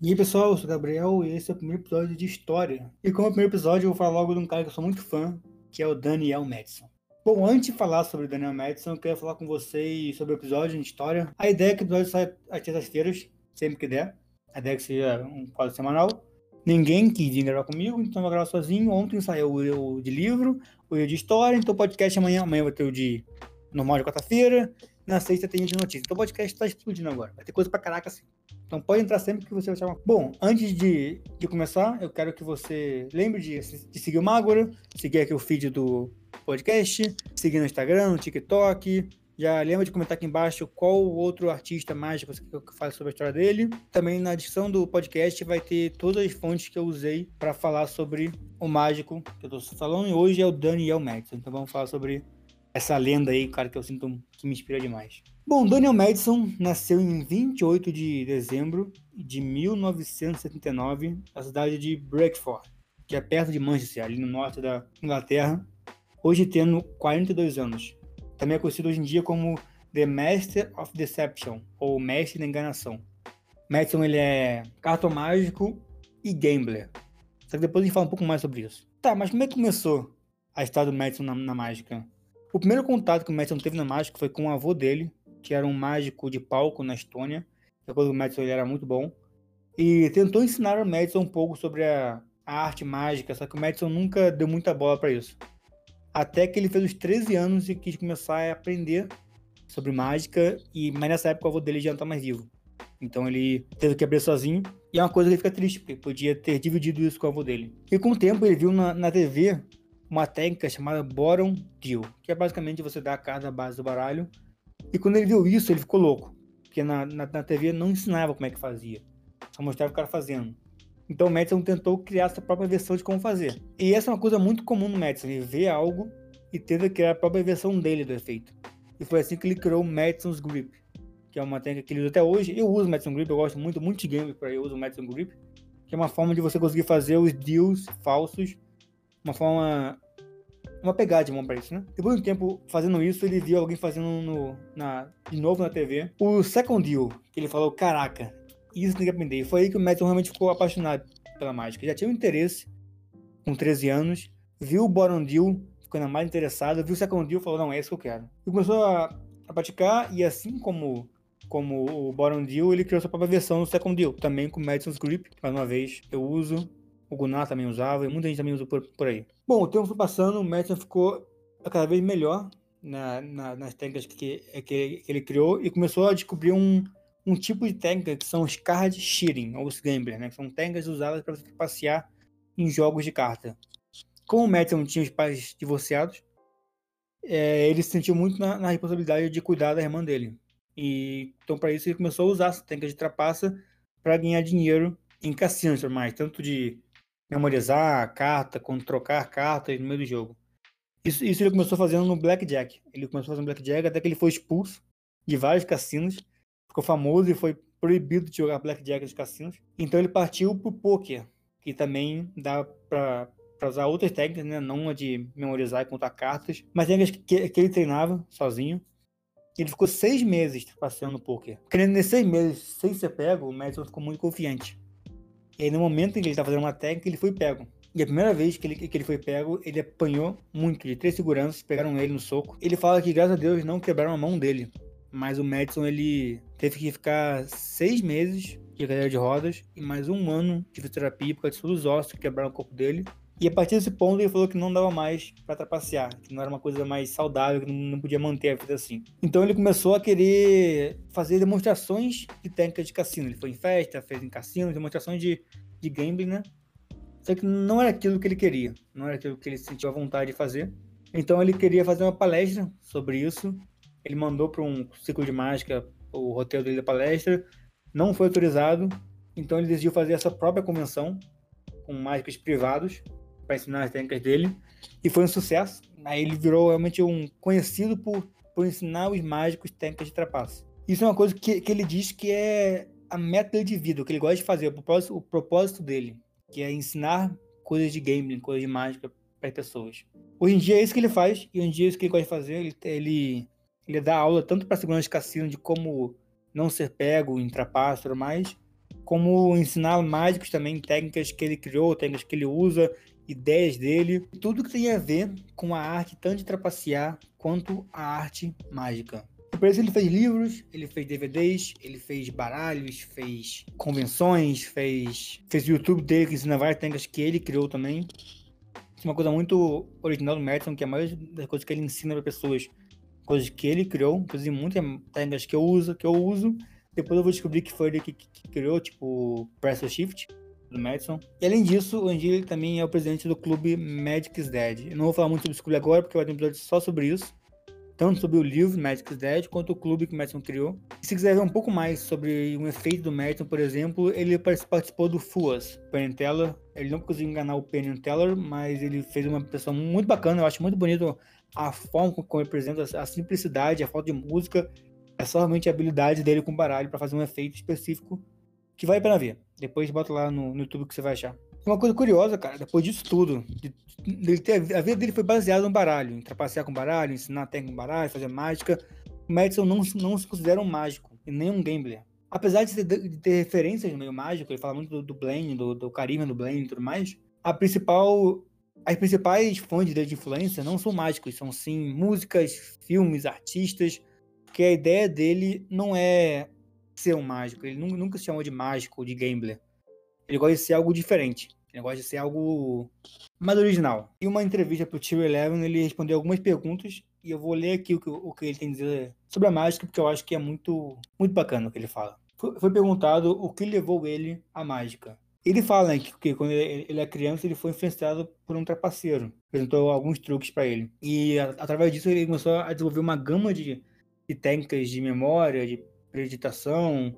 E aí pessoal, eu sou o Gabriel e esse é o primeiro episódio de História. E como é o primeiro episódio, eu vou falar logo de um cara que eu sou muito fã, que é o Daniel Madison. Bom, antes de falar sobre o Daniel Madison, eu quero falar com vocês sobre o episódio de História. A ideia é que o episódio sai às terças-feiras, sempre que der. A ideia é que seja um quadro semanal. Ninguém quis vir gravar comigo, então eu vou gravar sozinho. Ontem saiu o de livro, o de história, então o podcast amanhã, amanhã vai ter o de normal de quarta-feira. Na sexta tem de notícia. Então o podcast tá explodindo agora. Vai ter coisa pra caraca assim. Então pode entrar sempre que você vai chamar. Bom, antes de, de começar, eu quero que você lembre de, de seguir o Magora, seguir aqui o feed do podcast, seguir no Instagram, no TikTok. Já lembra de comentar aqui embaixo qual outro artista mágico que eu fale sobre a história dele. Também na descrição do podcast vai ter todas as fontes que eu usei para falar sobre o mágico que eu tô falando. E hoje é o Daniel Madison. Então vamos falar sobre essa lenda aí, cara, que eu sinto que me inspira demais. Bom, Daniel Madison nasceu em 28 de dezembro de 1979 na cidade de Bradford, que é perto de Manchester, ali no norte da Inglaterra, hoje tendo 42 anos. Também é conhecido hoje em dia como The Master of Deception, ou Mestre da Enganação. Madison ele é cartomágico e gambler. Só que depois a gente fala um pouco mais sobre isso. Tá, mas como é que começou a história do Madison na, na mágica? O primeiro contato que o Madison teve na mágica foi com o avô dele, que era um mágico de palco na Estônia. Depois o Madison ele era muito bom. E tentou ensinar o Madison um pouco sobre a, a arte mágica, só que o Madison nunca deu muita bola para isso. Até que ele fez os 13 anos e quis começar a aprender sobre mágica, e mas nessa época o avô dele já não tá mais vivo. Então ele teve que abrir sozinho. E é uma coisa que ele fica triste, porque podia ter dividido isso com o avô dele. E com o tempo ele viu na, na TV uma técnica chamada Bottom Deal, que é basicamente você dar a carta base do baralho. E quando ele viu isso, ele ficou louco, porque na, na, na TV não ensinava como é que fazia, só mostrava o cara fazendo. Então o Madison tentou criar sua própria versão de como fazer. E essa é uma coisa muito comum no Madison, ele vê algo e tenta criar a própria versão dele do efeito. E foi assim que ele criou o Madison's Grip, que é uma técnica que ele usa até hoje. Eu uso o Madison Grip, eu gosto muito, muito de game para eu uso o Madison Grip, que é uma forma de você conseguir fazer os deals falsos uma forma. Uma pegada de mão pra isso, né? Depois de um tempo fazendo isso, ele viu alguém fazendo no, na, de novo na TV o Second Deal, que ele falou: Caraca, isso tem que aprender. E foi aí que o Madison realmente ficou apaixonado pela mágica. Já tinha um interesse com 13 anos, viu o Bottom Deal, ficou ainda mais interessado, viu o Second Deal e falou: Não, é isso que eu quero. E começou a, a praticar, e assim como como o Bottom Deal, ele criou sua própria versão do Second Deal, também com Madison's Grip. Mais uma vez, eu uso o Gunnar também usava, e muita gente também usa por, por aí. Bom, o tempo foi passando, o Madison ficou cada vez melhor na, na, nas técnicas que, que, que, ele criou e começou a descobrir um, um tipo de técnica que são os card cheating, ou os gamblers, né? São técnicas usadas para você passear em jogos de carta. Como o Madison tinha os pais divorciados, é, ele se sentiu muito na, na, responsabilidade de cuidar da irmã dele. E, então, para isso, ele começou a usar essa técnica de trapaça para ganhar dinheiro em cassinos, mais tanto de memorizar carta, quando trocar cartas no meio do jogo. Isso, isso ele começou fazendo no Blackjack. Ele começou fazendo Blackjack até que ele foi expulso de vários cassinos, ficou famoso e foi proibido de jogar Blackjack nos cassinos. Então ele partiu pro poker, que também dá para usar outras técnicas, né? não a de memorizar e contar cartas, mas técnicas que, que ele treinava sozinho. Ele ficou seis meses passeando no poker. Querendo nesses seis meses, sem ser pego, o Madison ficou muito confiante. E aí, no momento em que ele estava fazendo uma técnica, ele foi pego. E a primeira vez que ele, que ele foi pego, ele apanhou muito de três seguranças, pegaram ele no soco. Ele fala que, graças a Deus, não quebraram a mão dele. Mas o Madison, ele teve que ficar seis meses de cadeira de rodas e mais um ano de fisioterapia por causa de todos os ossos que quebraram o corpo dele. E a partir desse ponto ele falou que não dava mais para trapacear, que não era uma coisa mais saudável, que não podia manter a vida assim. Então ele começou a querer fazer demonstrações de técnicas de cassino. Ele foi em festa, fez em cassino, demonstrações de, de gambling, né? Só que não era aquilo que ele queria, não era aquilo que ele sentiu a vontade de fazer. Então ele queria fazer uma palestra sobre isso. Ele mandou para um ciclo de mágica o roteiro dele da palestra, não foi autorizado. Então ele decidiu fazer essa própria convenção com mágicos privados para ensinar as técnicas dele e foi um sucesso. Aí ele virou realmente um conhecido por, por ensinar os mágicos técnicas de trapaça. Isso é uma coisa que, que ele diz que é a meta de vida, o que ele gosta de fazer, o propósito, o propósito dele, que é ensinar coisas de gambling, coisas de mágica para pessoas. Hoje em dia é isso que ele faz, e hoje em dia é isso que ele gosta de fazer. Ele, ele, ele dá aula tanto para segurança de cassino de como não ser pego em trapaça e tudo mais, como ensinar mágicos também, técnicas que ele criou, técnicas que ele usa, ideias dele, tudo que tem a ver com a arte tanto de trapacear quanto a arte mágica. Por isso ele fez livros, ele fez DVDs, ele fez baralhos, fez convenções, fez fez o YouTube dele que ensina várias técnicas que ele criou também. Isso é uma coisa muito original do Madison, que a maioria das coisas que ele ensina para pessoas, coisas que ele criou, inclusive muitas técnicas que eu uso, que eu uso, depois eu vou descobrir que foi ele que, que, que criou, tipo Pressure Shift do Madison. E além disso, o Andy também é o presidente do clube Magic's Dead. Eu não vou falar muito sobre esse clube agora, porque vai ter um episódio só sobre isso tanto sobre o livro Magic's Dead quanto o clube que o Madison criou. E se quiser ver um pouco mais sobre um efeito do Madison, por exemplo, ele participou do FUAS, Penn Teller. Ele não conseguiu enganar o Penn Teller, mas ele fez uma pessoa muito bacana. Eu acho muito bonito a forma como ele apresenta, a simplicidade, a falta de música. É só realmente a habilidade dele com o baralho para fazer um efeito específico que vale a pena ver. Depois bota lá no, no YouTube que você vai achar. Uma coisa curiosa, cara, depois disso tudo, de, de a vida dele foi baseada no baralho, em trapacear com baralho, ensinar técnica com baralho, fazer mágica. O Madison não, não se considera um mágico, e nem um gambler. Apesar de ter, de ter referências no meio mágico, ele fala muito do, do Blaine, do, do carisma do Blaine e tudo mais, a principal as principais fontes de influência não são mágicos, são sim músicas, filmes, artistas, que a ideia dele não é ser um mágico, ele nunca se chamou de mágico de gambler. Ele gosta de ser algo diferente. Ele gosta de ser algo mais original. Em uma entrevista para o Tier Eleven, ele respondeu algumas perguntas e eu vou ler aqui o que, o que ele tem a dizer sobre a mágica, porque eu acho que é muito, muito bacana o que ele fala. Foi, foi perguntado o que levou ele à mágica. Ele fala né, que, que, quando ele, ele é criança, ele foi influenciado por um trapaceiro. Apresentou alguns truques para ele. E a, através disso, ele começou a desenvolver uma gama de, de técnicas de memória, de preditação,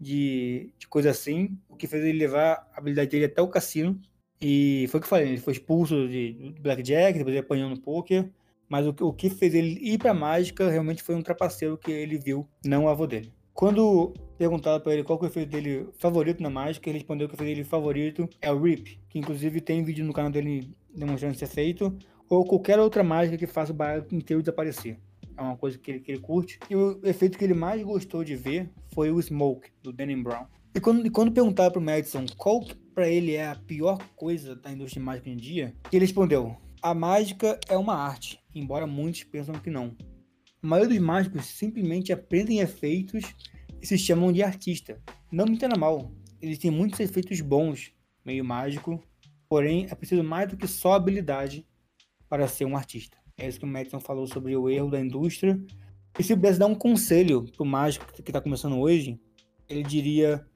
de, de coisa assim, o que fez ele levar a habilidade dele até o cassino. E foi o que eu falei, ele foi expulso de Blackjack, depois ele apanhou no poker. Mas o, o que fez ele ir pra mágica realmente foi um trapaceiro que ele viu, não o avô dele. Quando perguntado para ele qual que é o efeito dele favorito na mágica, ele respondeu que o efeito dele favorito é o RIP, que inclusive tem vídeo no canal dele demonstrando esse efeito, ou qualquer outra mágica que faça o baralho inteiro desaparecer é uma coisa que ele, que ele curte. E o efeito que ele mais gostou de ver foi o Smoke, do Danny Brown. E quando, e quando perguntaram pro Madison qual para ele é a pior coisa da indústria mágica em dia, ele respondeu: A mágica é uma arte, embora muitos pensam que não. A maioria dos mágicos simplesmente aprendem efeitos e se chamam de artista. Não me entenda mal, eles têm muitos efeitos bons, meio mágico, porém é preciso mais do que só habilidade para ser um artista. É isso que o Madison falou sobre o erro da indústria. E se pudesse dar um conselho pro mágico que está começando hoje, ele diria,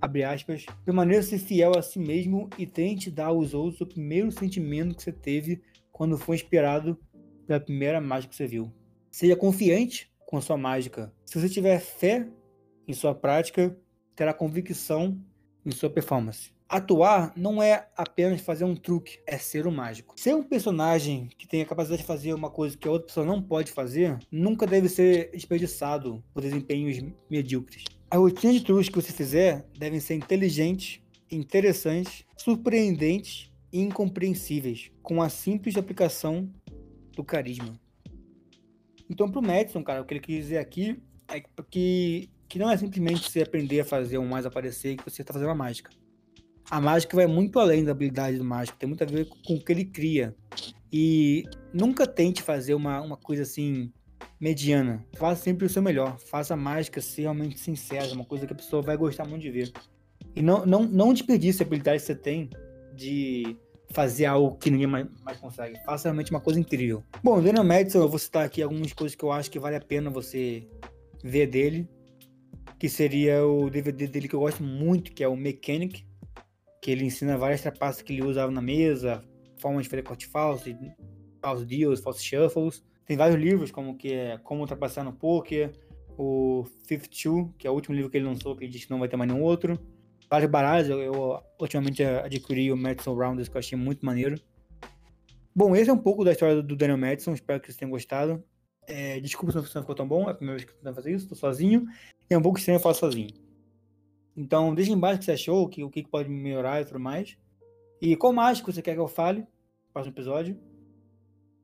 abre aspas, permaneça fiel a si mesmo e tente dar aos outros o primeiro sentimento que você teve quando foi inspirado pela primeira mágica que você viu. Seja confiante com a sua mágica. Se você tiver fé em sua prática, terá convicção em sua performance. Atuar não é apenas fazer um truque, é ser um mágico. Ser um personagem que tem a capacidade de fazer uma coisa que a outra pessoa não pode fazer, nunca deve ser desperdiçado por desempenhos medíocres. As rotinas de truques que você fizer devem ser inteligentes, interessantes, surpreendentes e incompreensíveis, com a simples aplicação do carisma. Então, pro Madison, cara, o que ele quis dizer aqui é que, que não é simplesmente você aprender a fazer um mais aparecer que você está fazendo uma mágica a mágica vai muito além da habilidade do mágico, tem muito a ver com o que ele cria. E nunca tente fazer uma, uma coisa assim mediana. Faça sempre o seu melhor. Faça a mágica ser realmente sincera, uma coisa que a pessoa vai gostar muito de ver. E não, não, não desperdice a habilidade que você tem de fazer algo que ninguém mais, mais consegue. Faça realmente uma coisa incrível. Bom, Daniel Madison, eu vou citar aqui algumas coisas que eu acho que vale a pena você ver dele. Que seria o DVD dele que eu gosto muito, que é o Mechanic, que ele ensina várias trapaças que ele usava na mesa, formas de fazer corte falso, false deals, false shuffles. Tem vários livros, como que é Como Ultrapassar no Poker, o Fifth Two, que é o último livro que ele lançou, que ele disse que não vai ter mais nenhum outro. Vários baralhos, eu, eu ultimamente adquiri o Madison Rounders, que eu achei muito maneiro. Bom, esse é um pouco da história do Daniel Madison, espero que vocês tenham gostado. É, desculpa se não ficou tão bom, é a primeira vez que eu tô fazer isso, tô sozinho. É um pouco estranho eu faço sozinho. Então, deixa embaixo o que você achou, que, o que pode melhorar e tudo mais. E qual mágico você quer que eu fale no próximo episódio.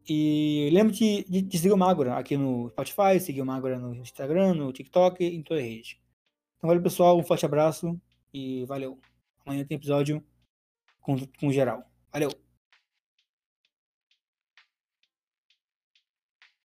E lembre de, de, de seguir o Magora aqui no Spotify, seguir o Magora no Instagram, no TikTok e em toda a rede. Então, valeu pessoal, um forte abraço E valeu. Amanhã tem episódio com, com geral. Valeu!